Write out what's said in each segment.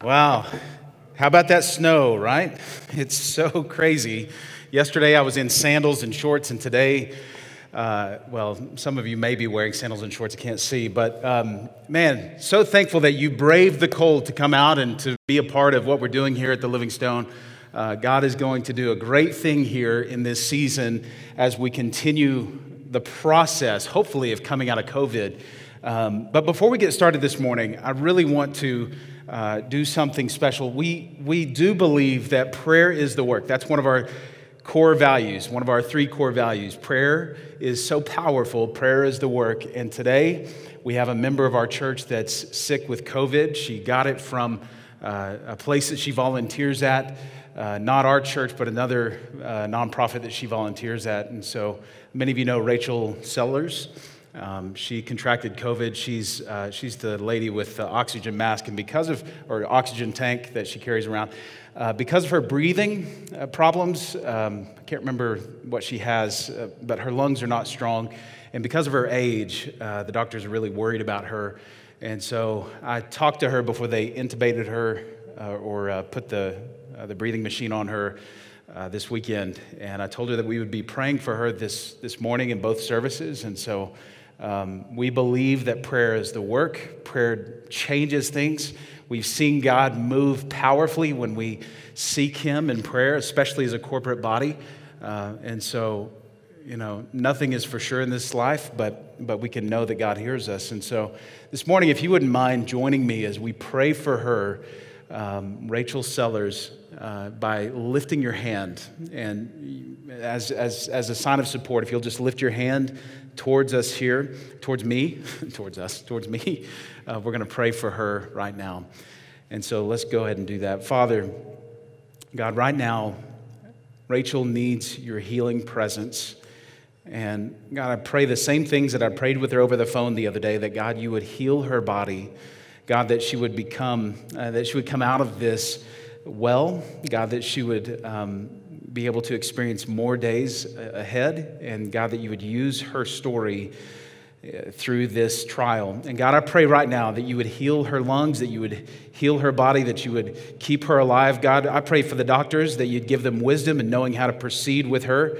Wow. How about that snow, right? It's so crazy. Yesterday I was in sandals and shorts, and today, uh, well, some of you may be wearing sandals and shorts, I can't see, but um, man, so thankful that you braved the cold to come out and to be a part of what we're doing here at the Living Stone. Uh, God is going to do a great thing here in this season as we continue the process, hopefully, of coming out of COVID. Um, but before we get started this morning, I really want to uh, do something special. We, we do believe that prayer is the work. That's one of our core values, one of our three core values. Prayer is so powerful, prayer is the work. And today, we have a member of our church that's sick with COVID. She got it from uh, a place that she volunteers at. Uh, not our church, but another uh, nonprofit that she volunteers at. And so many of you know Rachel Sellers. Um, she contracted COVID. She's, uh, she's the lady with the oxygen mask, and because of, or oxygen tank that she carries around, uh, because of her breathing uh, problems, um, I can't remember what she has, uh, but her lungs are not strong. And because of her age, uh, the doctors are really worried about her. And so I talked to her before they intubated her uh, or put the, the breathing machine on her. Uh, this weekend, and I told her that we would be praying for her this, this morning in both services. And so um, we believe that prayer is the work, prayer changes things. We've seen God move powerfully when we seek Him in prayer, especially as a corporate body. Uh, and so, you know, nothing is for sure in this life, but, but we can know that God hears us. And so, this morning, if you wouldn't mind joining me as we pray for her, um, Rachel Sellers, uh, by lifting your hand. And as, as, as a sign of support, if you'll just lift your hand towards us here, towards me, towards us, towards me. Uh, we're going to pray for her right now. And so let's go ahead and do that. Father, God, right now, Rachel needs your healing presence. And God, I pray the same things that I prayed with her over the phone the other day that God, you would heal her body. God, that she would become, uh, that she would come out of this well. God, that she would um, be able to experience more days ahead. And God, that you would use her story uh, through this trial. And God, I pray right now that you would heal her lungs, that you would heal her body, that you would keep her alive. God, I pray for the doctors that you'd give them wisdom and knowing how to proceed with her.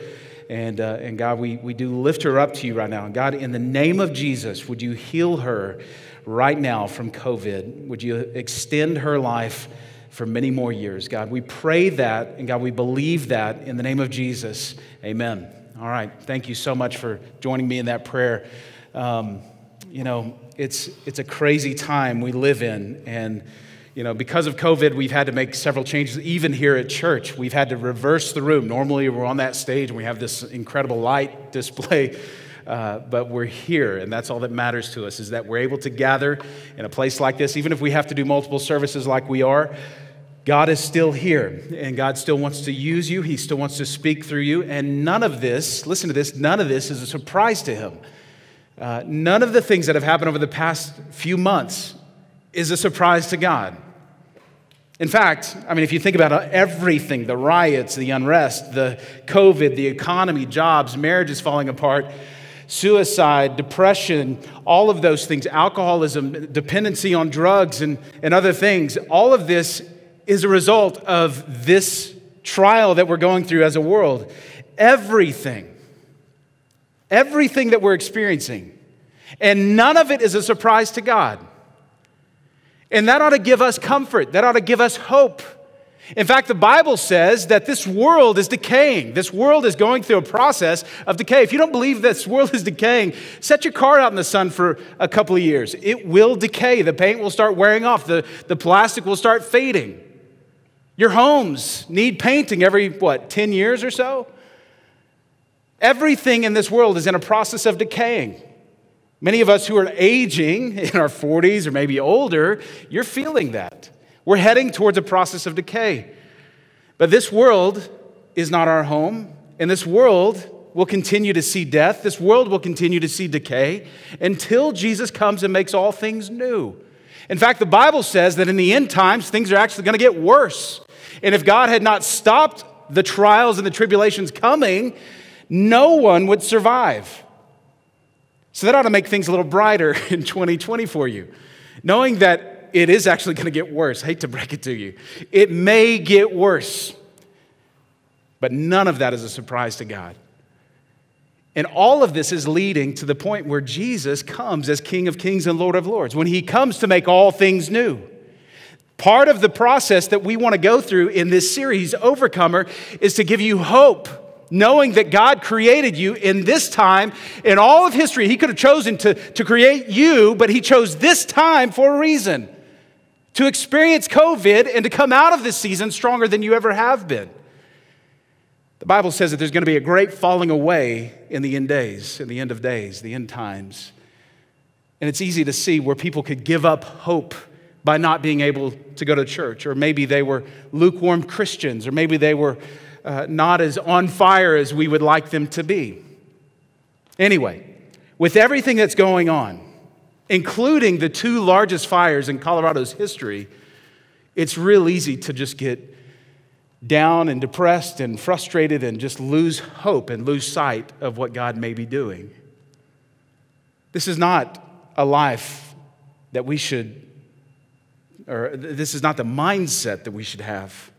And, uh, and God, we, we do lift her up to you right now. And God, in the name of Jesus, would you heal her right now from COVID? Would you extend her life? For many more years. God, we pray that, and God, we believe that in the name of Jesus. Amen. All right. Thank you so much for joining me in that prayer. Um, you know, it's, it's a crazy time we live in, and you know, because of COVID, we've had to make several changes, even here at church. We've had to reverse the room. Normally, we're on that stage and we have this incredible light display. Uh, but we're here, and that's all that matters to us is that we're able to gather in a place like this, even if we have to do multiple services like we are. God is still here, and God still wants to use you. He still wants to speak through you. And none of this, listen to this, none of this is a surprise to Him. Uh, none of the things that have happened over the past few months is a surprise to God. In fact, I mean, if you think about everything the riots, the unrest, the COVID, the economy, jobs, marriages falling apart, suicide, depression, all of those things, alcoholism, dependency on drugs, and, and other things, all of this is a result of this trial that we're going through as a world. Everything, everything that we're experiencing, and none of it is a surprise to God. And that ought to give us comfort, that ought to give us hope. In fact, the Bible says that this world is decaying. This world is going through a process of decay. If you don't believe this world is decaying, set your car out in the sun for a couple of years. It will decay. The paint will start wearing off, the, the plastic will start fading. Your homes need painting every, what, 10 years or so? Everything in this world is in a process of decaying. Many of us who are aging in our 40s or maybe older, you're feeling that. We're heading towards a process of decay. But this world is not our home, and this world will continue to see death. This world will continue to see decay until Jesus comes and makes all things new. In fact, the Bible says that in the end times, things are actually going to get worse. And if God had not stopped the trials and the tribulations coming, no one would survive. So that ought to make things a little brighter in 2020 for you. Knowing that it is actually going to get worse. I hate to break it to you. It may get worse. But none of that is a surprise to God. And all of this is leading to the point where Jesus comes as King of Kings and Lord of Lords, when he comes to make all things new. Part of the process that we want to go through in this series, Overcomer, is to give you hope, knowing that God created you in this time, in all of history. He could have chosen to, to create you, but He chose this time for a reason to experience COVID and to come out of this season stronger than you ever have been. The Bible says that there's going to be a great falling away in the end days, in the end of days, the end times. And it's easy to see where people could give up hope by not being able to go to church, or maybe they were lukewarm Christians, or maybe they were uh, not as on fire as we would like them to be. Anyway, with everything that's going on, including the two largest fires in Colorado's history, it's real easy to just get down and depressed and frustrated and just lose hope and lose sight of what God may be doing. This is not a life that we should, or this is not the mindset that we should have.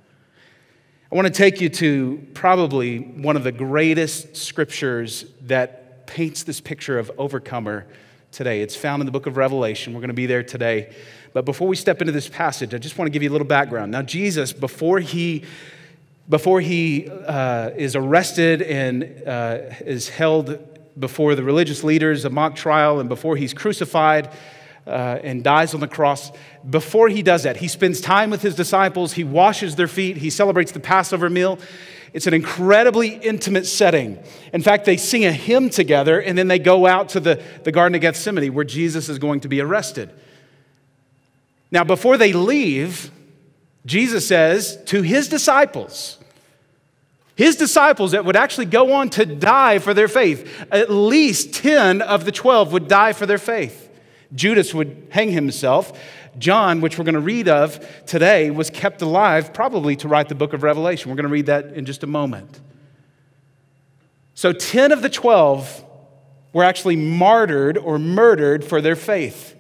I want to take you to probably one of the greatest scriptures that paints this picture of overcomer today. It's found in the book of Revelation. We're going to be there today. But before we step into this passage, I just want to give you a little background. Now, Jesus, before he before he uh, is arrested and uh, is held before the religious leaders, a mock trial, and before he's crucified uh, and dies on the cross, before he does that, he spends time with his disciples, he washes their feet, he celebrates the Passover meal. It's an incredibly intimate setting. In fact, they sing a hymn together and then they go out to the, the Garden of Gethsemane where Jesus is going to be arrested. Now, before they leave, Jesus says to his disciples, his disciples that would actually go on to die for their faith, at least 10 of the 12 would die for their faith. Judas would hang himself. John, which we're going to read of today, was kept alive probably to write the book of Revelation. We're going to read that in just a moment. So 10 of the 12 were actually martyred or murdered for their faith.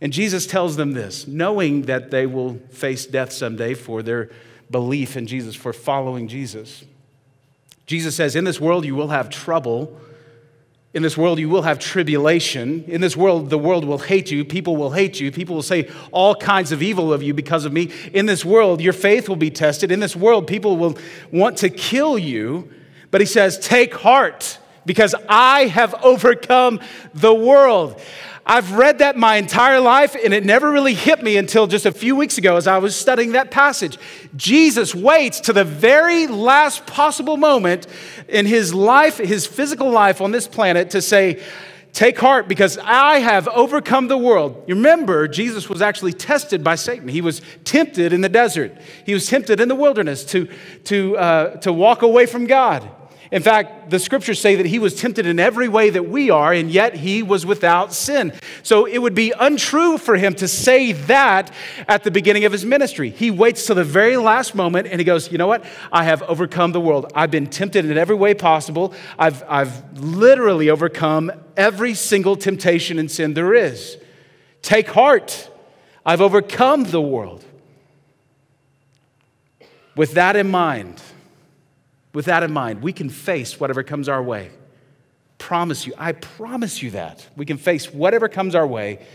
And Jesus tells them this, knowing that they will face death someday for their belief in Jesus, for following Jesus. Jesus says, In this world you will have trouble. In this world, you will have tribulation. In this world, the world will hate you. People will hate you. People will say all kinds of evil of you because of me. In this world, your faith will be tested. In this world, people will want to kill you. But he says, Take heart because I have overcome the world. I've read that my entire life, and it never really hit me until just a few weeks ago as I was studying that passage. Jesus waits to the very last possible moment in his life, his physical life on this planet, to say, Take heart because I have overcome the world. You remember, Jesus was actually tested by Satan. He was tempted in the desert, he was tempted in the wilderness to, to, uh, to walk away from God. In fact, the scriptures say that he was tempted in every way that we are, and yet he was without sin. So it would be untrue for him to say that at the beginning of his ministry. He waits till the very last moment and he goes, You know what? I have overcome the world. I've been tempted in every way possible. I've, I've literally overcome every single temptation and sin there is. Take heart. I've overcome the world. With that in mind, with that in mind, we can face whatever comes our way. Promise you, I promise you that. We can face whatever comes our way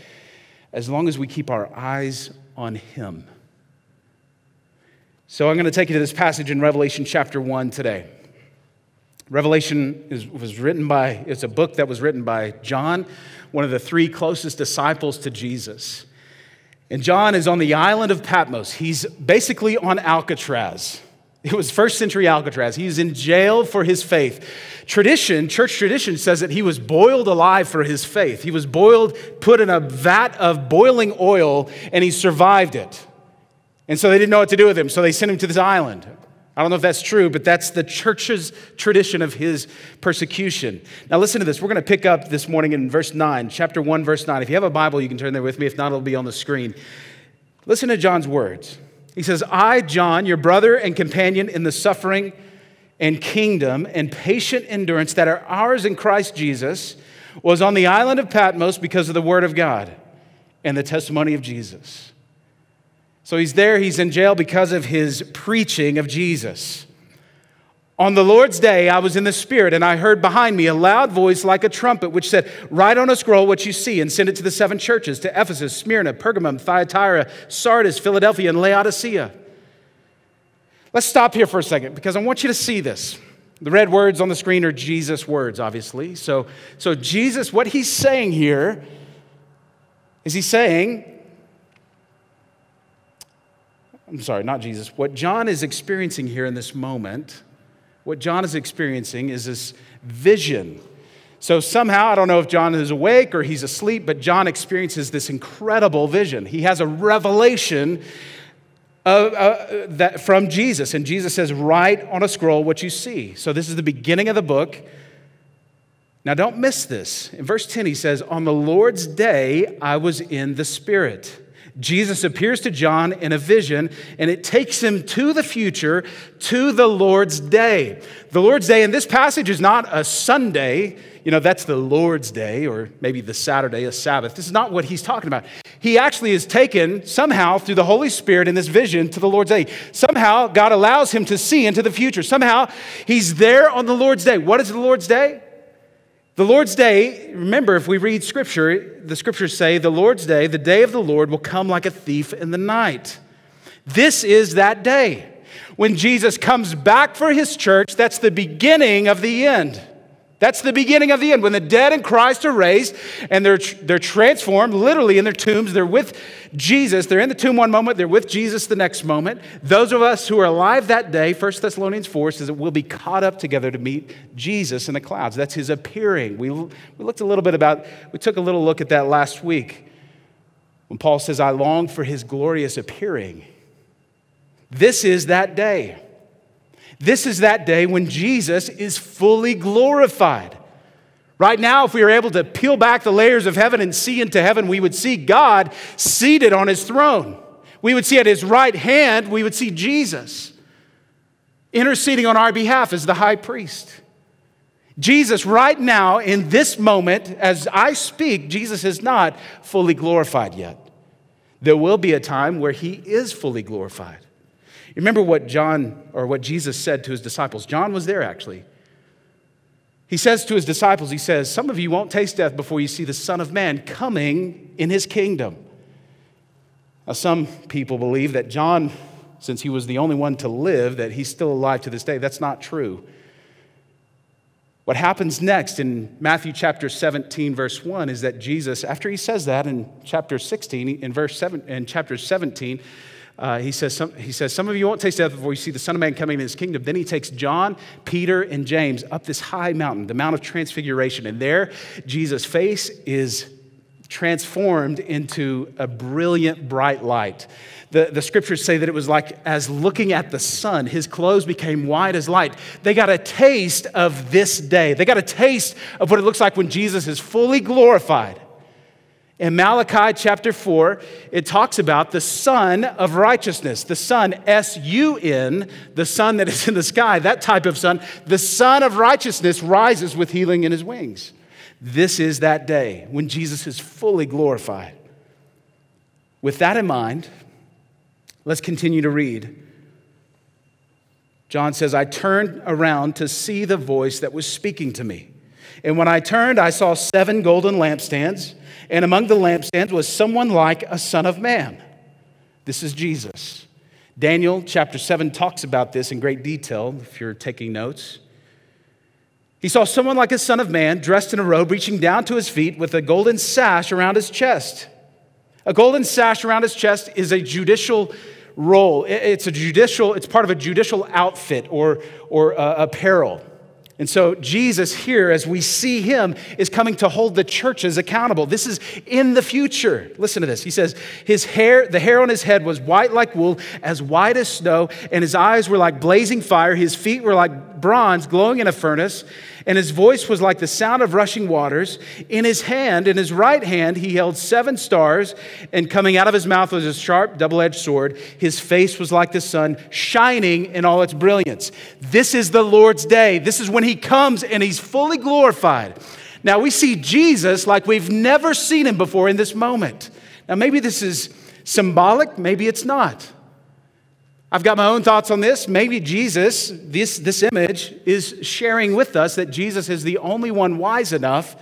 as long as we keep our eyes on Him. So I'm going to take you to this passage in Revelation chapter 1 today. Revelation is, was written by, it's a book that was written by John, one of the three closest disciples to Jesus. And John is on the island of Patmos. He's basically on Alcatraz. It was first century Alcatraz. He was in jail for his faith. Tradition, church tradition says that he was boiled alive for his faith. He was boiled, put in a vat of boiling oil, and he survived it. And so they didn't know what to do with him, so they sent him to this island. I don't know if that's true, but that's the church's tradition of his persecution. Now, listen to this. We're going to pick up this morning in verse 9, chapter 1, verse 9. If you have a Bible, you can turn there with me. If not, it'll be on the screen. Listen to John's words. He says, I, John, your brother and companion in the suffering and kingdom and patient endurance that are ours in Christ Jesus, was on the island of Patmos because of the word of God and the testimony of Jesus. So he's there, he's in jail because of his preaching of Jesus. On the Lord's day, I was in the Spirit, and I heard behind me a loud voice like a trumpet, which said, Write on a scroll what you see and send it to the seven churches to Ephesus, Smyrna, Pergamum, Thyatira, Sardis, Philadelphia, and Laodicea. Let's stop here for a second because I want you to see this. The red words on the screen are Jesus' words, obviously. So, so Jesus, what he's saying here is he's saying, I'm sorry, not Jesus, what John is experiencing here in this moment what John is experiencing is this vision. So somehow, I don't know if John is awake or he's asleep, but John experiences this incredible vision. He has a revelation of, uh, that, from Jesus, and Jesus says, Write on a scroll what you see. So this is the beginning of the book. Now, don't miss this. In verse 10, he says, On the Lord's day, I was in the Spirit. Jesus appears to John in a vision, and it takes him to the future, to the Lord's day. The Lord's day in this passage is not a Sunday, you know, that's the Lord's day, or maybe the Saturday, a Sabbath. This is not what he's talking about. He actually is taken somehow through the Holy Spirit in this vision to the Lord's day. Somehow God allows him to see into the future. Somehow he's there on the Lord's day. What is the Lord's day? The Lord's day, remember, if we read scripture, the scriptures say, the Lord's day, the day of the Lord will come like a thief in the night. This is that day. When Jesus comes back for his church, that's the beginning of the end. That's the beginning of the end. When the dead in Christ are raised and they're, they're transformed, literally in their tombs, they're with Jesus. They're in the tomb one moment, they're with Jesus the next moment. Those of us who are alive that day, 1 Thessalonians 4 says that we'll be caught up together to meet Jesus in the clouds. That's his appearing. We, we looked a little bit about, we took a little look at that last week when Paul says, I long for his glorious appearing. This is that day. This is that day when Jesus is fully glorified. Right now, if we were able to peel back the layers of heaven and see into heaven, we would see God seated on his throne. We would see at his right hand, we would see Jesus interceding on our behalf as the high priest. Jesus, right now, in this moment, as I speak, Jesus is not fully glorified yet. There will be a time where he is fully glorified. Remember what John or what Jesus said to his disciples. John was there actually. He says to his disciples, He says, Some of you won't taste death before you see the Son of Man coming in his kingdom. Now, some people believe that John, since he was the only one to live, that he's still alive to this day. That's not true. What happens next in Matthew chapter 17, verse 1, is that Jesus, after he says that in chapter 16, in verse 7, in chapter 17, uh, he, says some, he says, Some of you won't taste death before you see the Son of Man coming in his kingdom. Then he takes John, Peter, and James up this high mountain, the Mount of Transfiguration. And there, Jesus' face is transformed into a brilliant, bright light. The, the scriptures say that it was like as looking at the sun, his clothes became white as light. They got a taste of this day. They got a taste of what it looks like when Jesus is fully glorified. In Malachi chapter 4, it talks about the sun of righteousness, the sun, S U N, the sun that is in the sky, that type of sun. The sun of righteousness rises with healing in his wings. This is that day when Jesus is fully glorified. With that in mind, let's continue to read. John says, I turned around to see the voice that was speaking to me. And when I turned, I saw seven golden lampstands and among the lampstands was someone like a son of man. This is Jesus. Daniel chapter 7 talks about this in great detail if you're taking notes. He saw someone like a son of man dressed in a robe reaching down to his feet with a golden sash around his chest. A golden sash around his chest is a judicial role. It's a judicial, it's part of a judicial outfit or, or uh, apparel. And so, Jesus here, as we see him, is coming to hold the churches accountable. This is in the future. Listen to this. He says, His hair, the hair on his head was white like wool, as white as snow, and his eyes were like blazing fire. His feet were like bronze glowing in a furnace and his voice was like the sound of rushing waters. In his hand, in his right hand, he held seven stars, and coming out of his mouth was a sharp, double edged sword. His face was like the sun, shining in all its brilliance. This is the Lord's day. This is when he comes and he's fully glorified. Now we see Jesus like we've never seen him before in this moment. Now, maybe this is symbolic, maybe it's not. I've got my own thoughts on this. Maybe Jesus, this, this image, is sharing with us that Jesus is the only one wise enough.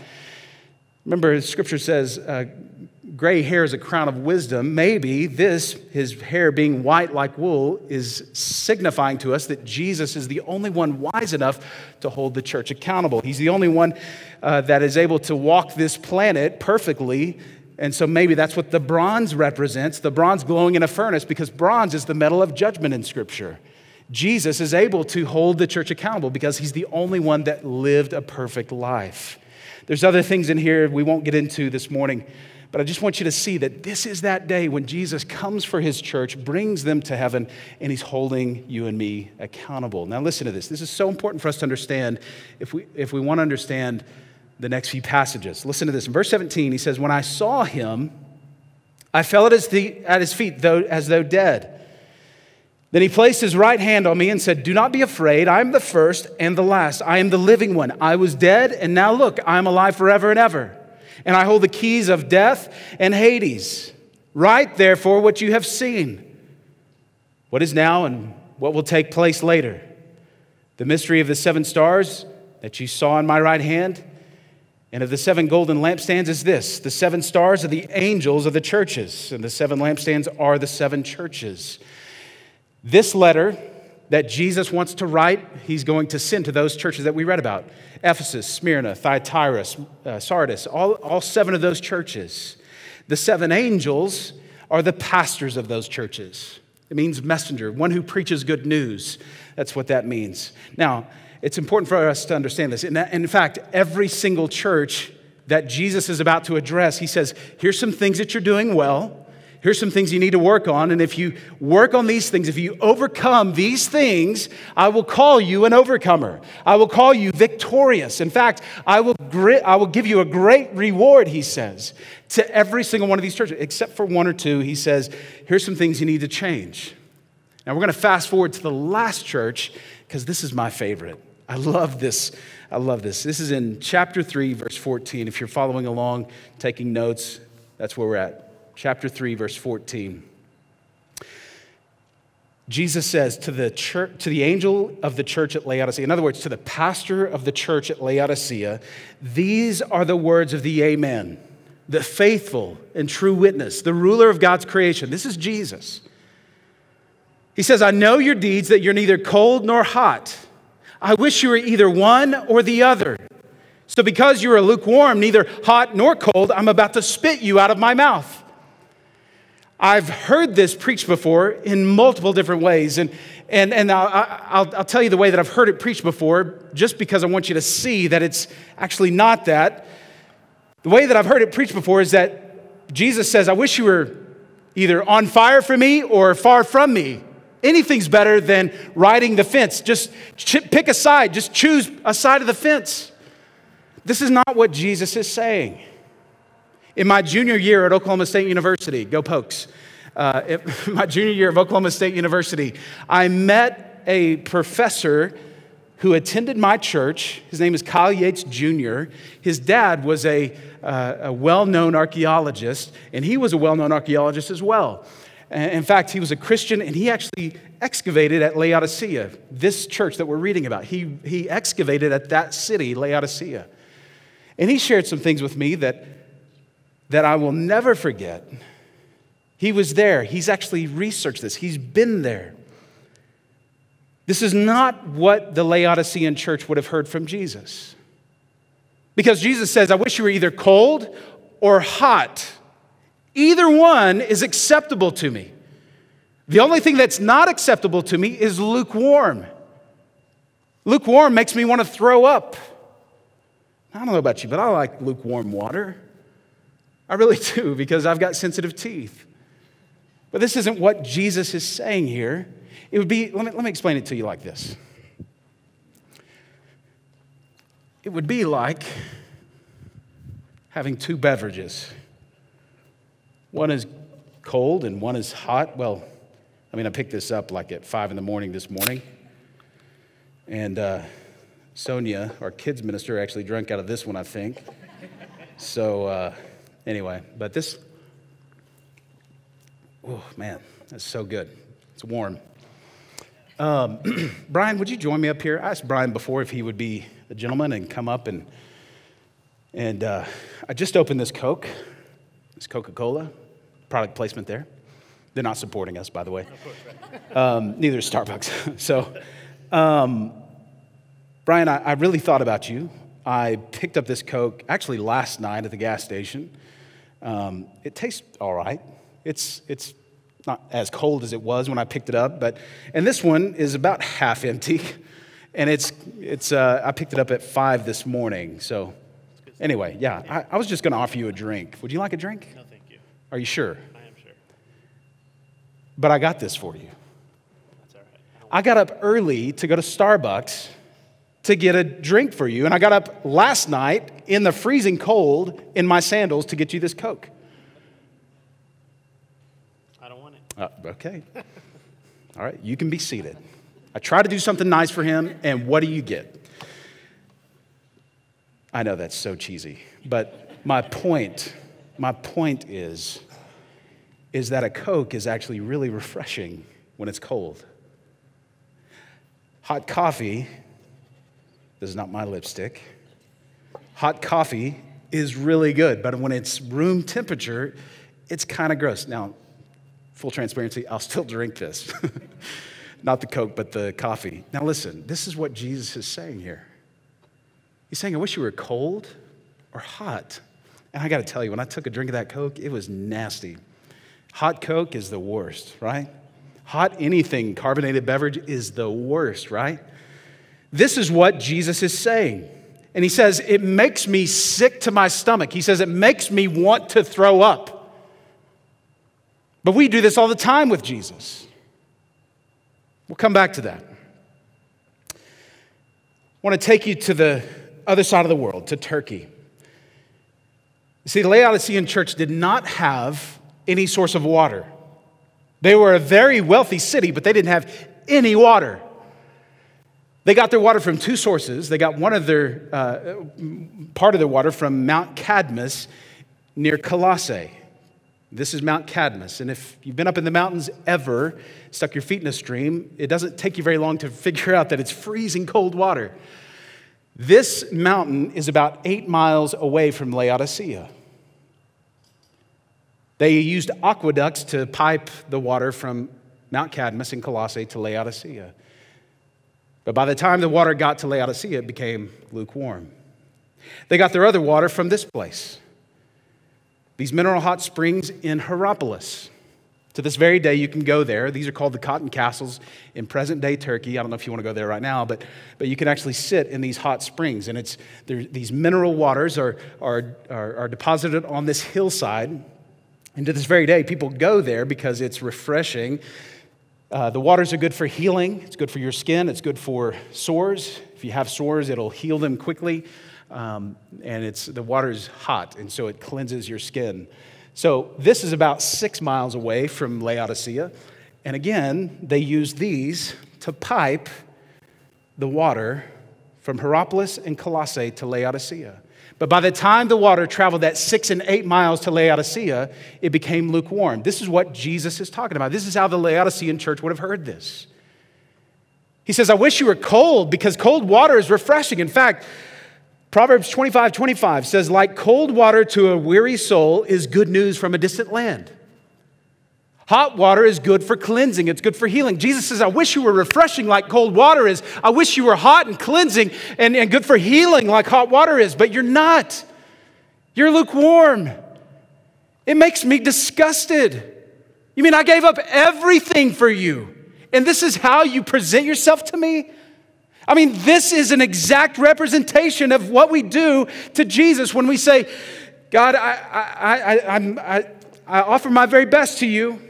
Remember, scripture says, uh, gray hair is a crown of wisdom. Maybe this, his hair being white like wool, is signifying to us that Jesus is the only one wise enough to hold the church accountable. He's the only one uh, that is able to walk this planet perfectly and so maybe that's what the bronze represents the bronze glowing in a furnace, because bronze is the metal of judgment in Scripture. Jesus is able to hold the church accountable because he's the only one that lived a perfect life. There's other things in here we won't get into this morning, but I just want you to see that this is that day when Jesus comes for his church, brings them to heaven, and he's holding you and me accountable. Now, listen to this. This is so important for us to understand if we, if we want to understand the next few passages. Listen to this. In verse 17, he says, When I saw him, I fell at his, feet, at his feet though, as though dead. Then he placed his right hand on me and said, Do not be afraid. I am the first and the last. I am the living one. I was dead, and now look, I am alive forever and ever. And I hold the keys of death and Hades. Write, therefore, what you have seen, what is now and what will take place later. The mystery of the seven stars that you saw in my right hand and of the seven golden lampstands is this the seven stars are the angels of the churches, and the seven lampstands are the seven churches. This letter that Jesus wants to write, he's going to send to those churches that we read about Ephesus, Smyrna, Thyatira, uh, Sardis, all, all seven of those churches. The seven angels are the pastors of those churches. It means messenger, one who preaches good news. That's what that means. Now, it's important for us to understand this. In fact, every single church that Jesus is about to address, he says, Here's some things that you're doing well. Here's some things you need to work on. And if you work on these things, if you overcome these things, I will call you an overcomer. I will call you victorious. In fact, I will, I will give you a great reward, he says, to every single one of these churches, except for one or two. He says, Here's some things you need to change. Now, we're going to fast forward to the last church because this is my favorite. I love this. I love this. This is in chapter 3, verse 14. If you're following along, taking notes, that's where we're at. Chapter 3, verse 14. Jesus says to the church, to the angel of the church at Laodicea, in other words, to the pastor of the church at Laodicea, these are the words of the Amen, the faithful and true witness, the ruler of God's creation. This is Jesus. He says, I know your deeds, that you're neither cold nor hot. I wish you were either one or the other. So, because you are lukewarm, neither hot nor cold, I'm about to spit you out of my mouth. I've heard this preached before in multiple different ways. And, and, and I'll, I'll, I'll tell you the way that I've heard it preached before, just because I want you to see that it's actually not that. The way that I've heard it preached before is that Jesus says, I wish you were either on fire for me or far from me. Anything's better than riding the fence. Just pick a side, just choose a side of the fence. This is not what Jesus is saying. In my junior year at Oklahoma State University, go Pokes, uh, my junior year of Oklahoma State University, I met a professor who attended my church. His name is Kyle Yates Jr. His dad was a, uh, a well known archaeologist, and he was a well known archaeologist as well. In fact, he was a Christian and he actually excavated at Laodicea, this church that we're reading about. He, he excavated at that city, Laodicea. And he shared some things with me that, that I will never forget. He was there, he's actually researched this, he's been there. This is not what the Laodicean church would have heard from Jesus. Because Jesus says, I wish you were either cold or hot. Either one is acceptable to me. The only thing that's not acceptable to me is lukewarm. Lukewarm makes me want to throw up. I don't know about you, but I like lukewarm water. I really do because I've got sensitive teeth. But this isn't what Jesus is saying here. It would be, let me, let me explain it to you like this. It would be like having two beverages. One is cold and one is hot. Well, I mean, I picked this up like at five in the morning this morning. And uh, Sonia, our kids minister, actually drank out of this one, I think. So, uh, anyway, but this, Oh, man, that's so good. It's warm. Um, Brian, would you join me up here? I asked Brian before if he would be a gentleman and come up and and uh, I just opened this Coke, this Coca-Cola, product placement there. They're not supporting us, by the way. Um, neither is Starbucks. so, um, Brian, I, I really thought about you. I picked up this Coke actually last night at the gas station. Um, it tastes all right. It's, it's not as cold as it was when I picked it up, but, and this one is about half empty. And it's, it's, uh, I picked it up at five this morning. So, anyway, yeah, I, I was just going to offer you a drink. Would you like a drink? No, thank you. Are you sure? I am sure. But I got this for you. That's all right. I I got up early to go to Starbucks to get a drink for you. And I got up last night in the freezing cold in my sandals to get you this Coke. I don't want it. Uh, okay. All right, you can be seated. I try to do something nice for him, and what do you get? I know that's so cheesy, but my point, my point is, is that a Coke is actually really refreshing when it's cold. Hot coffee, this is not my lipstick. Hot coffee is really good, but when it's room temperature, it's kind of gross. Now, full transparency, I'll still drink this. Not the Coke, but the coffee. Now, listen, this is what Jesus is saying here. He's saying, I wish you were cold or hot. And I got to tell you, when I took a drink of that Coke, it was nasty. Hot Coke is the worst, right? Hot anything, carbonated beverage is the worst, right? This is what Jesus is saying. And he says, It makes me sick to my stomach. He says, It makes me want to throw up. But we do this all the time with Jesus. We'll come back to that. I want to take you to the other side of the world, to Turkey. See, the Laodicean church did not have any source of water. They were a very wealthy city, but they didn't have any water. They got their water from two sources. They got one of their uh, part of their water from Mount Cadmus near Colossae. This is Mount Cadmus. And if you've been up in the mountains ever, stuck your feet in a stream, it doesn't take you very long to figure out that it's freezing cold water. This mountain is about eight miles away from Laodicea. They used aqueducts to pipe the water from Mount Cadmus in Colossae to Laodicea. But by the time the water got to Laodicea, it became lukewarm. They got their other water from this place these mineral hot springs in Hierapolis. To this very day, you can go there. These are called the Cotton Castles in present day Turkey. I don't know if you want to go there right now, but, but you can actually sit in these hot springs. And it's, these mineral waters are, are, are, are deposited on this hillside. And to this very day, people go there because it's refreshing. Uh, the waters are good for healing, it's good for your skin, it's good for sores. If you have sores, it'll heal them quickly. Um, and it's, the water is hot, and so it cleanses your skin. So this is about six miles away from Laodicea. And again, they use these to pipe the water from Hierapolis and Colossae to Laodicea. But by the time the water traveled that six and eight miles to Laodicea, it became lukewarm. This is what Jesus is talking about. This is how the Laodicean church would have heard this. He says, I wish you were cold because cold water is refreshing. In fact, Proverbs 25 25 says, like cold water to a weary soul is good news from a distant land. Hot water is good for cleansing, it's good for healing. Jesus says, I wish you were refreshing like cold water is. I wish you were hot and cleansing and, and good for healing like hot water is, but you're not. You're lukewarm. It makes me disgusted. You mean I gave up everything for you, and this is how you present yourself to me? I mean, this is an exact representation of what we do to Jesus when we say, God, I, I, I, I, I offer my very best to you.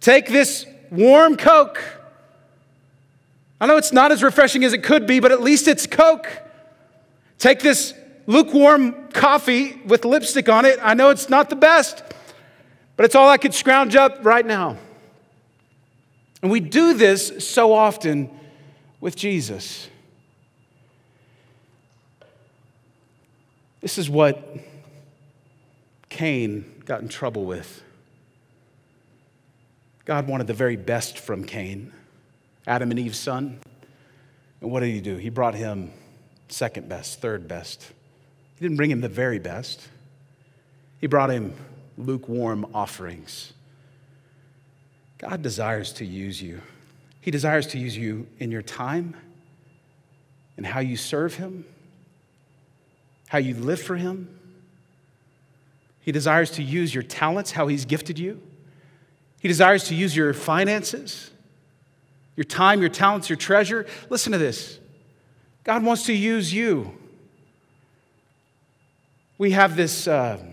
Take this warm Coke. I know it's not as refreshing as it could be, but at least it's Coke. Take this lukewarm coffee with lipstick on it. I know it's not the best, but it's all I could scrounge up right now. And we do this so often with Jesus. This is what Cain got in trouble with. God wanted the very best from Cain, Adam and Eve's son. And what did he do? He brought him second best, third best. He didn't bring him the very best, he brought him lukewarm offerings. God desires to use you. He desires to use you in your time and how you serve Him, how you live for Him. He desires to use your talents, how He's gifted you. He desires to use your finances, your time, your talents, your treasure. Listen to this God wants to use you. We have this. Uh,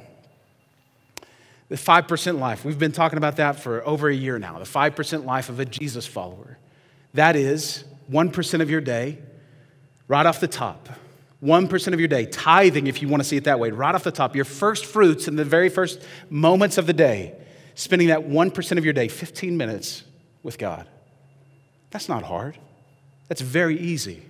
the 5% life. We've been talking about that for over a year now. The 5% life of a Jesus follower. That is 1% of your day, right off the top. 1% of your day, tithing, if you want to see it that way, right off the top, your first fruits in the very first moments of the day, spending that 1% of your day, 15 minutes with God. That's not hard. That's very easy.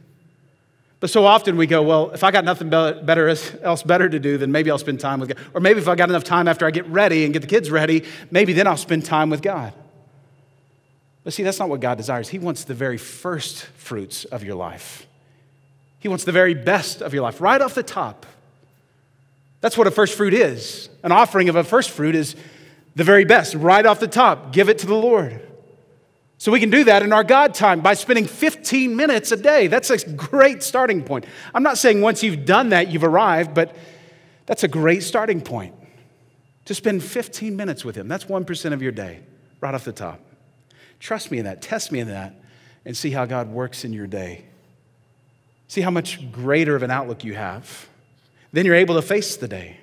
But so often we go, well, if I got nothing better else better to do, then maybe I'll spend time with God. Or maybe if I got enough time after I get ready and get the kids ready, maybe then I'll spend time with God. But see, that's not what God desires. He wants the very first fruits of your life. He wants the very best of your life, right off the top. That's what a first fruit is. An offering of a first fruit is the very best, right off the top. Give it to the Lord. So we can do that in our God time by spending 15 minutes a day. That's a great starting point. I'm not saying once you've done that, you've arrived, but that's a great starting point. To spend 15 minutes with Him. That's 1% of your day, right off the top. Trust me in that, test me in that, and see how God works in your day. See how much greater of an outlook you have. Then you're able to face the day.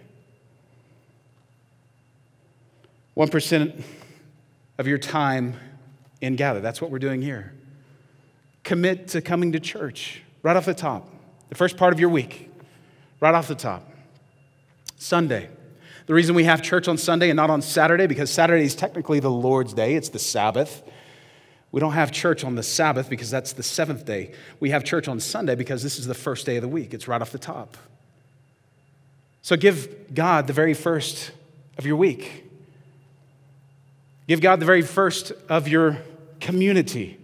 1% of your time in gather. That's what we're doing here. Commit to coming to church right off the top, the first part of your week, right off the top. Sunday. The reason we have church on Sunday and not on Saturday, because Saturday is technically the Lord's day, it's the Sabbath. We don't have church on the Sabbath because that's the seventh day. We have church on Sunday because this is the first day of the week. It's right off the top. So give God the very first of your week. Give God the very first of your community.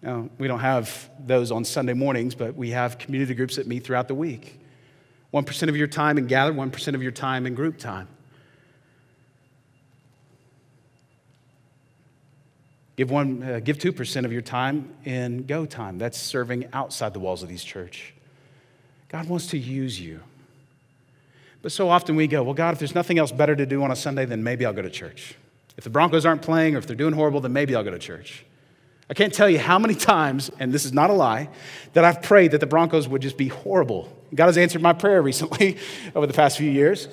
Now, we don't have those on Sunday mornings, but we have community groups that meet throughout the week. 1% of your time in gather, 1% of your time in group time. Give, one, uh, give 2% of your time in go time. That's serving outside the walls of these church. God wants to use you. But so often we go, well, God, if there's nothing else better to do on a Sunday, then maybe I'll go to church. If the Broncos aren't playing or if they're doing horrible, then maybe I'll go to church. I can't tell you how many times, and this is not a lie, that I've prayed that the Broncos would just be horrible. God has answered my prayer recently over the past few years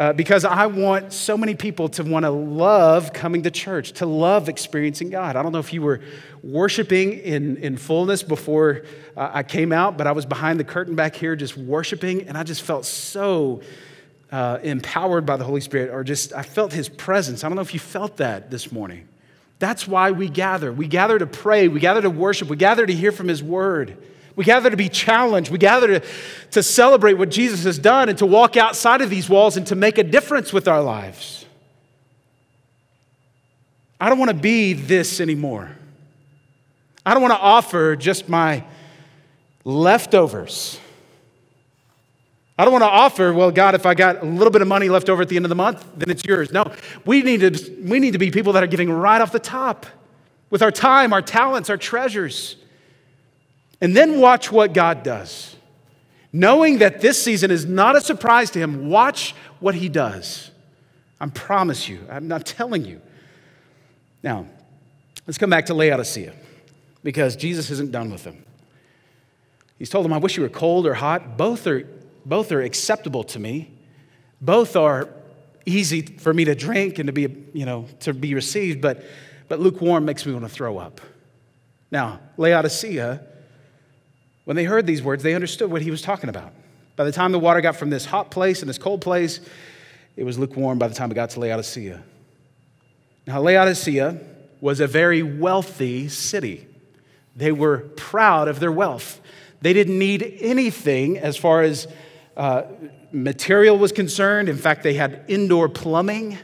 uh, because I want so many people to want to love coming to church, to love experiencing God. I don't know if you were worshiping in, in fullness before uh, I came out, but I was behind the curtain back here just worshiping, and I just felt so uh, empowered by the Holy Spirit, or just I felt His presence. I don't know if you felt that this morning. That's why we gather. We gather to pray, we gather to worship, we gather to hear from His Word. We gather to be challenged. We gather to, to celebrate what Jesus has done and to walk outside of these walls and to make a difference with our lives. I don't want to be this anymore. I don't want to offer just my leftovers. I don't want to offer, well, God, if I got a little bit of money left over at the end of the month, then it's yours. No, we need to, we need to be people that are giving right off the top with our time, our talents, our treasures. And then watch what God does. Knowing that this season is not a surprise to Him, watch what He does. I promise you, I'm not telling you. Now, let's come back to Laodicea because Jesus isn't done with them. He's told them, I wish you were cold or hot. Both are both are acceptable to me. Both are easy for me to drink and to be, you know, to be received, but, but lukewarm makes me want to throw up. Now, Laodicea, when they heard these words, they understood what he was talking about. By the time the water got from this hot place and this cold place, it was lukewarm by the time it got to Laodicea. Now, Laodicea was a very wealthy city. They were proud of their wealth. They didn't need anything as far as uh, material was concerned. In fact, they had indoor plumbing.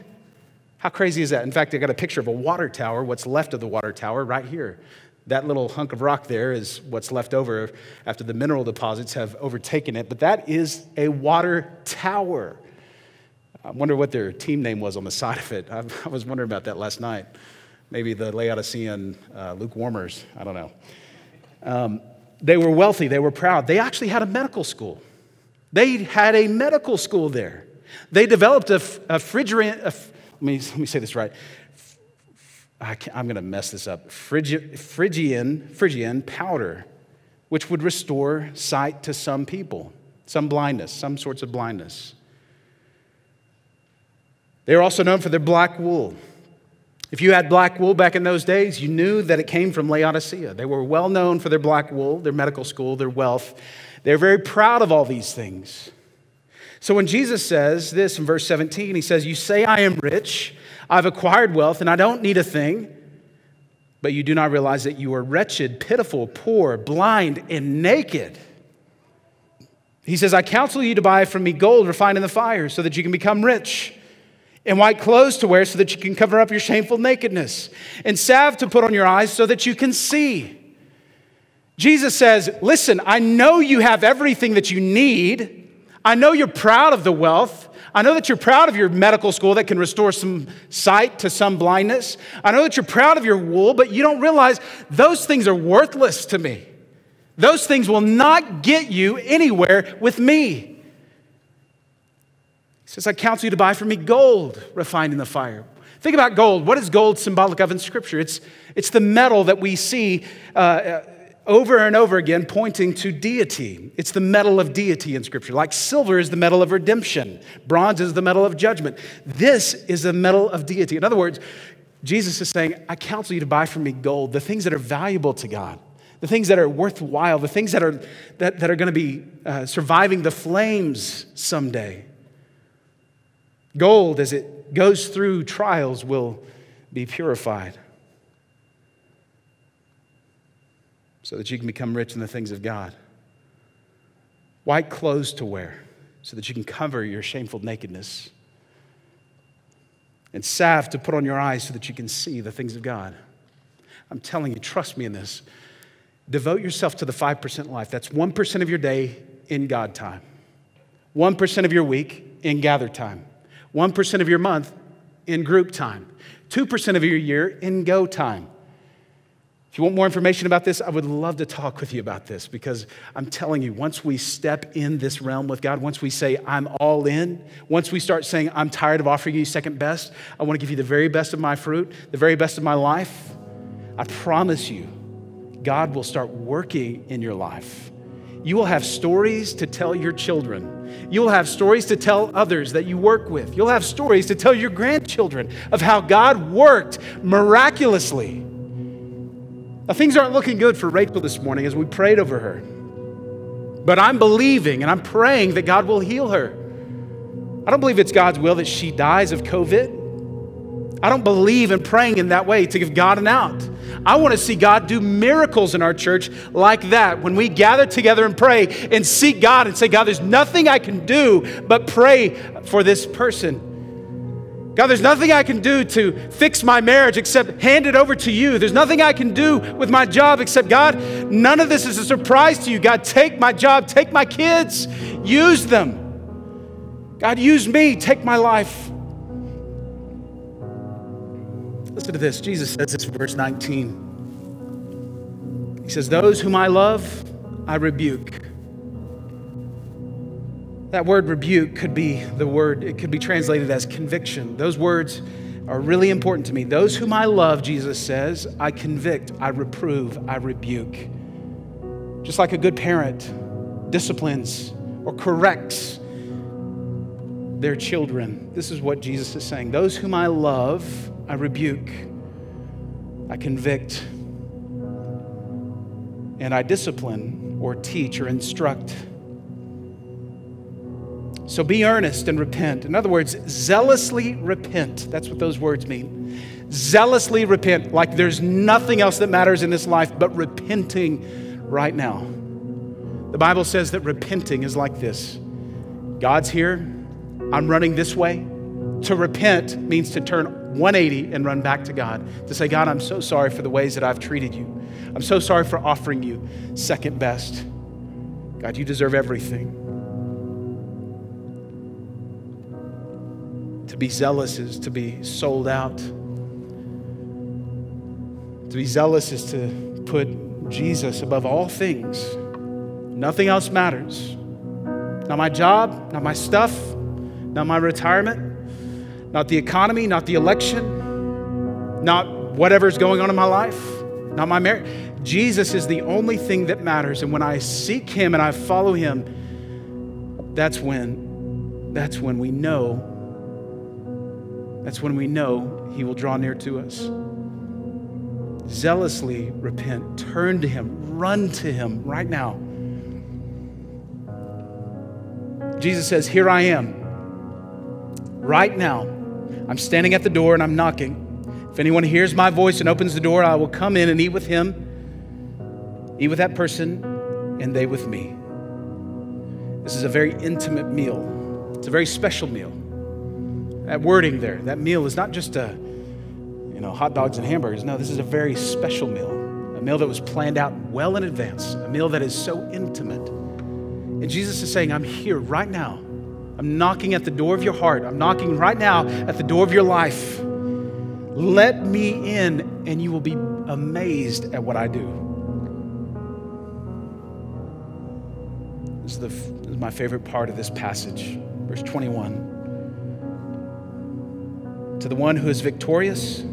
How crazy is that? In fact, I got a picture of a water tower, what's left of the water tower right here. That little hunk of rock there is what's left over after the mineral deposits have overtaken it, but that is a water tower. I wonder what their team name was on the side of it. I, was wondering about that last night. Maybe the Laodicean uh, lukewarmers. I don't know. Um, they were wealthy, they were proud. They actually had a medical school. They had a medical school there. They developed a, a refrigerant, a, let, me, let me say this right. I am going to mess this up. Phrygian, Phrygian powder, which would restore sight to some people, some blindness, some sorts of blindness. They were also known for their black wool. If you had black wool back in those days, you knew that it came from Laodicea. They were well known for their black wool, their medical school, their wealth. They're very proud of all these things. So when Jesus says this in verse 17, he says, You say, I am rich, I've acquired wealth, and I don't need a thing, but you do not realize that you are wretched, pitiful, poor, blind, and naked. He says, I counsel you to buy from me gold refined in the fire so that you can become rich and white clothes to wear so that you can cover up your shameful nakedness, and salve to put on your eyes so that you can see. Jesus says, Listen, I know you have everything that you need. I know you're proud of the wealth. I know that you're proud of your medical school that can restore some sight to some blindness. I know that you're proud of your wool, but you don't realize those things are worthless to me. Those things will not get you anywhere with me. He says, I counsel you to buy from me gold refined in the fire. Think about gold. What is gold symbolic of in Scripture? It's, it's the metal that we see uh, uh, over and over again pointing to deity. It's the metal of deity in Scripture. Like silver is the metal of redemption, bronze is the metal of judgment. This is the metal of deity. In other words, Jesus is saying, I counsel you to buy from me gold, the things that are valuable to God the things that are worthwhile, the things that are, that, that are going to be uh, surviving the flames someday. Gold, as it goes through trials, will be purified so that you can become rich in the things of God. White clothes to wear so that you can cover your shameful nakedness. And salve to put on your eyes so that you can see the things of God. I'm telling you, trust me in this. Devote yourself to the 5% life. That's 1% of your day in God time, 1% of your week in gather time. 1% of your month in group time, 2% of your year in go time. If you want more information about this, I would love to talk with you about this because I'm telling you, once we step in this realm with God, once we say, I'm all in, once we start saying, I'm tired of offering you second best, I want to give you the very best of my fruit, the very best of my life, I promise you, God will start working in your life. You will have stories to tell your children You'll have stories to tell others that you work with. You'll have stories to tell your grandchildren of how God worked miraculously. Now, things aren't looking good for Rachel this morning as we prayed over her. But I'm believing and I'm praying that God will heal her. I don't believe it's God's will that she dies of COVID. I don't believe in praying in that way to give God an out. I want to see God do miracles in our church like that. When we gather together and pray and seek God and say, God, there's nothing I can do but pray for this person. God, there's nothing I can do to fix my marriage except hand it over to you. There's nothing I can do with my job except, God, none of this is a surprise to you. God, take my job, take my kids, use them. God, use me, take my life. Listen to this. Jesus says this in verse 19. He says, Those whom I love, I rebuke. That word rebuke could be the word, it could be translated as conviction. Those words are really important to me. Those whom I love, Jesus says, I convict, I reprove, I rebuke. Just like a good parent disciplines or corrects their children. This is what Jesus is saying. Those whom I love, I rebuke, I convict, and I discipline or teach or instruct. So be earnest and repent. In other words, zealously repent. That's what those words mean. Zealously repent, like there's nothing else that matters in this life but repenting right now. The Bible says that repenting is like this God's here, I'm running this way. To repent means to turn 180 and run back to God to say, God, I'm so sorry for the ways that I've treated you. I'm so sorry for offering you second best. God, you deserve everything. To be zealous is to be sold out. To be zealous is to put Jesus above all things. Nothing else matters. Not my job, not my stuff, not my retirement, not the economy, not the election, not whatever's going on in my life, not my marriage. Jesus is the only thing that matters. And when I seek him and I follow him, that's when that's when we know that's when we know he will draw near to us. Zealously repent, turn to him, run to him right now. Jesus says, Here I am. Right now, I'm standing at the door and I'm knocking. If anyone hears my voice and opens the door, I will come in and eat with him, eat with that person, and they with me. This is a very intimate meal. It's a very special meal. That wording there, that meal is not just a, you know, hot dogs and hamburgers. No, this is a very special meal. A meal that was planned out well in advance, a meal that is so intimate. And Jesus is saying, I'm here right now. I'm knocking at the door of your heart. I'm knocking right now at the door of your life. Let me in, and you will be amazed at what I do. This is, the, this is my favorite part of this passage, verse 21. To the one who is victorious,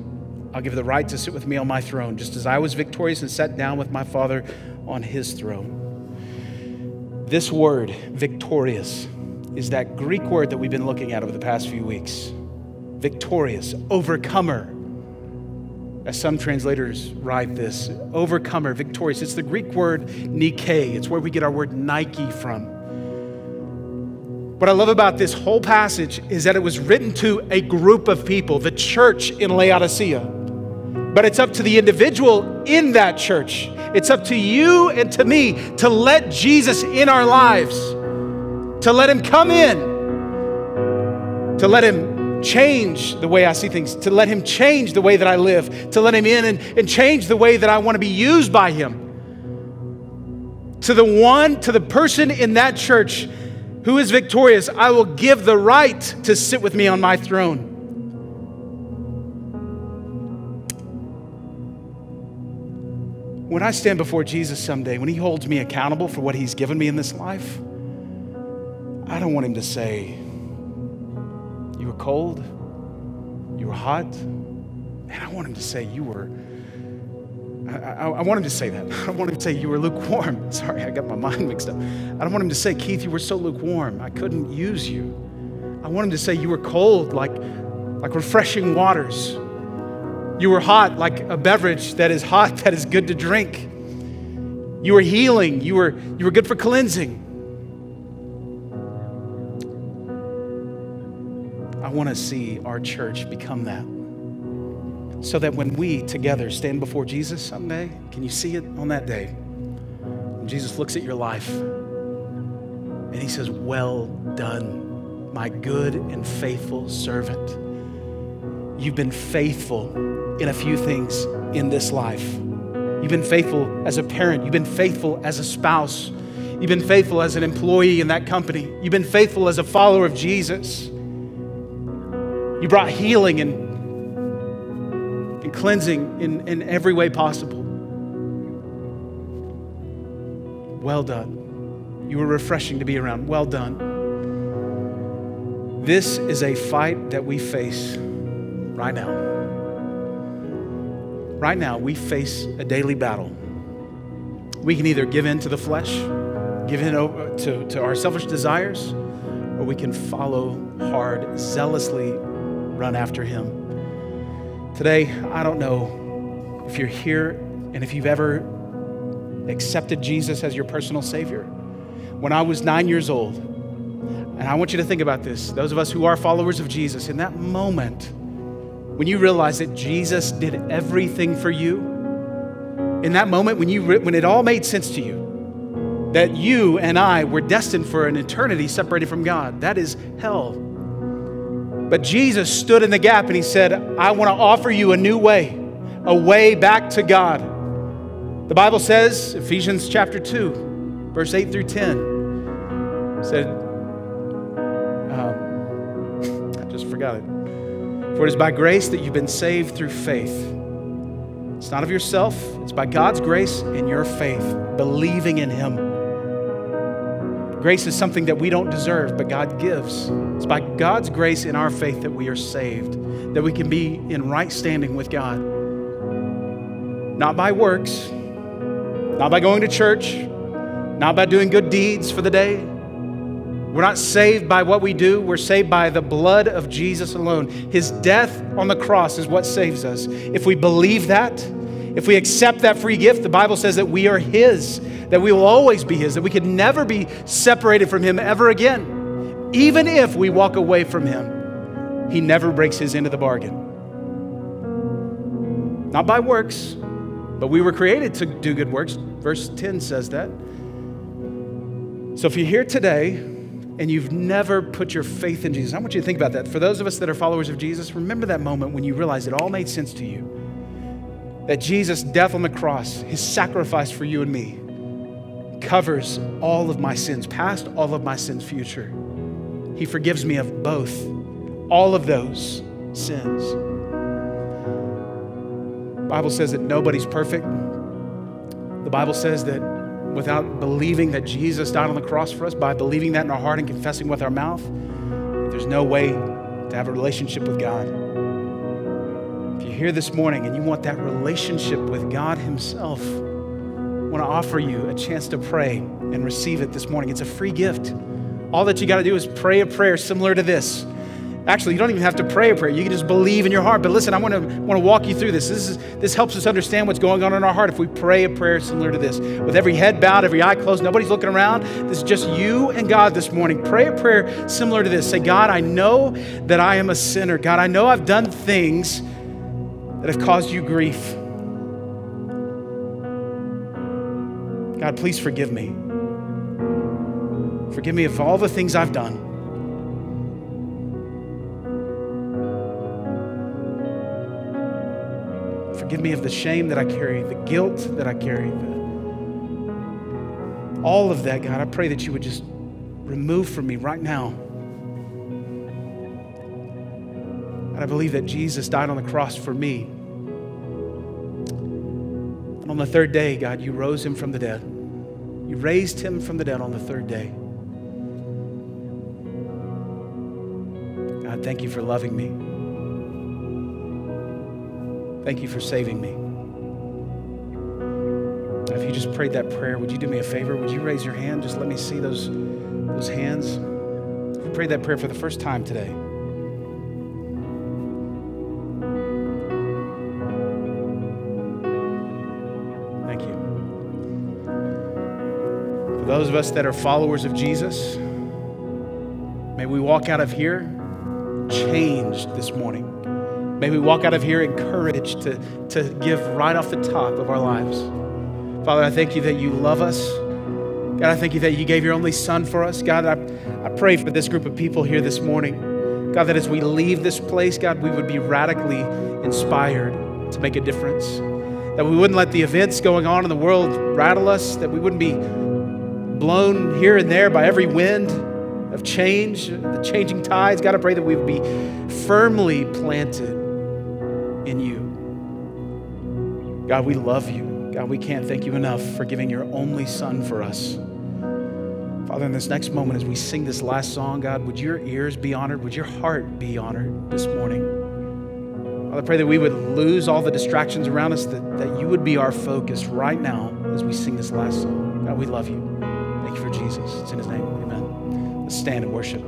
I'll give the right to sit with me on my throne, just as I was victorious and sat down with my Father on his throne. This word, victorious, is that Greek word that we've been looking at over the past few weeks. Victorious, overcomer. As some translators write this, overcomer, victorious. It's the Greek word Nike. It's where we get our word Nike from. What I love about this whole passage is that it was written to a group of people, the church in Laodicea. But it's up to the individual in that church it's up to you and to me to let Jesus in our lives, to let Him come in, to let Him change the way I see things, to let Him change the way that I live, to let Him in and, and change the way that I want to be used by Him. To the one, to the person in that church who is victorious, I will give the right to sit with me on my throne. when I stand before Jesus someday, when He holds me accountable for what He's given me in this life, I don't want Him to say, You were cold, you were hot. And I want Him to say, You were. I, I, I, want him to say that. I don't want him to say, You were lukewarm. Sorry, I got my mind mixed up. I don't want him to say, Keith, you were so lukewarm. I couldn't use you. I want him to say, You were cold like, like refreshing waters. You were hot like a beverage that is hot, that is good to drink. You were healing. You were, you were good for cleansing. I want to see our church become that. So that when we together stand before Jesus someday, can you see it on that day? When Jesus looks at your life and he says, Well done, my good and faithful servant. You've been faithful in a few things in this life. You've been faithful as a parent, you've been faithful as a spouse, you've been faithful as an employee in that company, you've been faithful as a follower of Jesus. You brought healing and, and cleansing in, in every way possible. Well done. You were refreshing to be around. Well done. This is a fight that we face right now. Right now, we face a daily battle. We can either give in to the flesh, give in to, to our selfish desires, or we can follow hard, zealously run after Him. Today, I don't know if you're here and if you've ever accepted Jesus as your personal Savior. When I was nine years old, and I want you to think about this, those of us who are followers of Jesus, in that moment, when you realize that Jesus did everything for you, in that moment when, you, when it all made sense to you, that you and I were destined for an eternity separated from God, that is hell. But Jesus stood in the gap and he said, I want to offer you a new way, a way back to God. The Bible says, Ephesians chapter 2, verse 8 through 10, said, um, I just forgot it. For it is by grace that you've been saved through faith. It's not of yourself, it's by God's grace and your faith, believing in Him. Grace is something that we don't deserve, but God gives. It's by God's grace in our faith that we are saved, that we can be in right standing with God. Not by works, not by going to church, not by doing good deeds for the day. We're not saved by what we do, we're saved by the blood of Jesus alone. His death on the cross is what saves us. If we believe that, if we accept that free gift, the Bible says that we are His that we will always be His, that we could never be separated from Him ever again. Even if we walk away from Him, He never breaks His end of the bargain. Not by works, but we were created to do good works. Verse 10 says that. So if you're here today and you've never put your faith in Jesus, I want you to think about that. For those of us that are followers of Jesus, remember that moment when you realized it all made sense to you. That Jesus' death on the cross, his sacrifice for you and me, covers all of my sins, past, all of my sins, future. He forgives me of both, all of those sins. The Bible says that nobody's perfect. The Bible says that without believing that Jesus died on the cross for us, by believing that in our heart and confessing with our mouth, there's no way to have a relationship with God. You're here this morning and you want that relationship with God Himself, I want to offer you a chance to pray and receive it this morning. It's a free gift. All that you got to do is pray a prayer similar to this. Actually, you don't even have to pray a prayer. You can just believe in your heart. But listen, I want to want to walk you through this. This is this helps us understand what's going on in our heart if we pray a prayer similar to this. With every head bowed, every eye closed, nobody's looking around. This is just you and God this morning. Pray a prayer similar to this. Say, God, I know that I am a sinner. God, I know I've done things that have caused you grief. God, please forgive me. Forgive me of all the things I've done. Forgive me of the shame that I carry, the guilt that I carry, the, all of that, God. I pray that you would just remove from me right now. And I believe that Jesus died on the cross for me. And on the third day, God, you rose him from the dead. You raised him from the dead on the third day. God, thank you for loving me. Thank you for saving me. if you just prayed that prayer, would you do me a favor? Would you raise your hand? Just let me see those, those hands. If you prayed that prayer for the first time today, those of us that are followers of Jesus, may we walk out of here changed this morning. May we walk out of here encouraged to, to give right off the top of our lives. Father, I thank you that you love us. God, I thank you that you gave your only son for us. God, I, I pray for this group of people here this morning. God, that as we leave this place, God, we would be radically inspired to make a difference. That we wouldn't let the events going on in the world rattle us, that we wouldn't be blown here and there by every wind of change, the changing tides. God, I pray that we would be firmly planted in you. God, we love you. God, we can't thank you enough for giving your only son for us. Father, in this next moment, as we sing this last song, God, would your ears be honored? Would your heart be honored this morning? Father, I pray that we would lose all the distractions around us, that, that you would be our focus right now as we sing this last song. God, we love you. Thank you for Jesus. It's in his name. Amen. Let's stand and worship.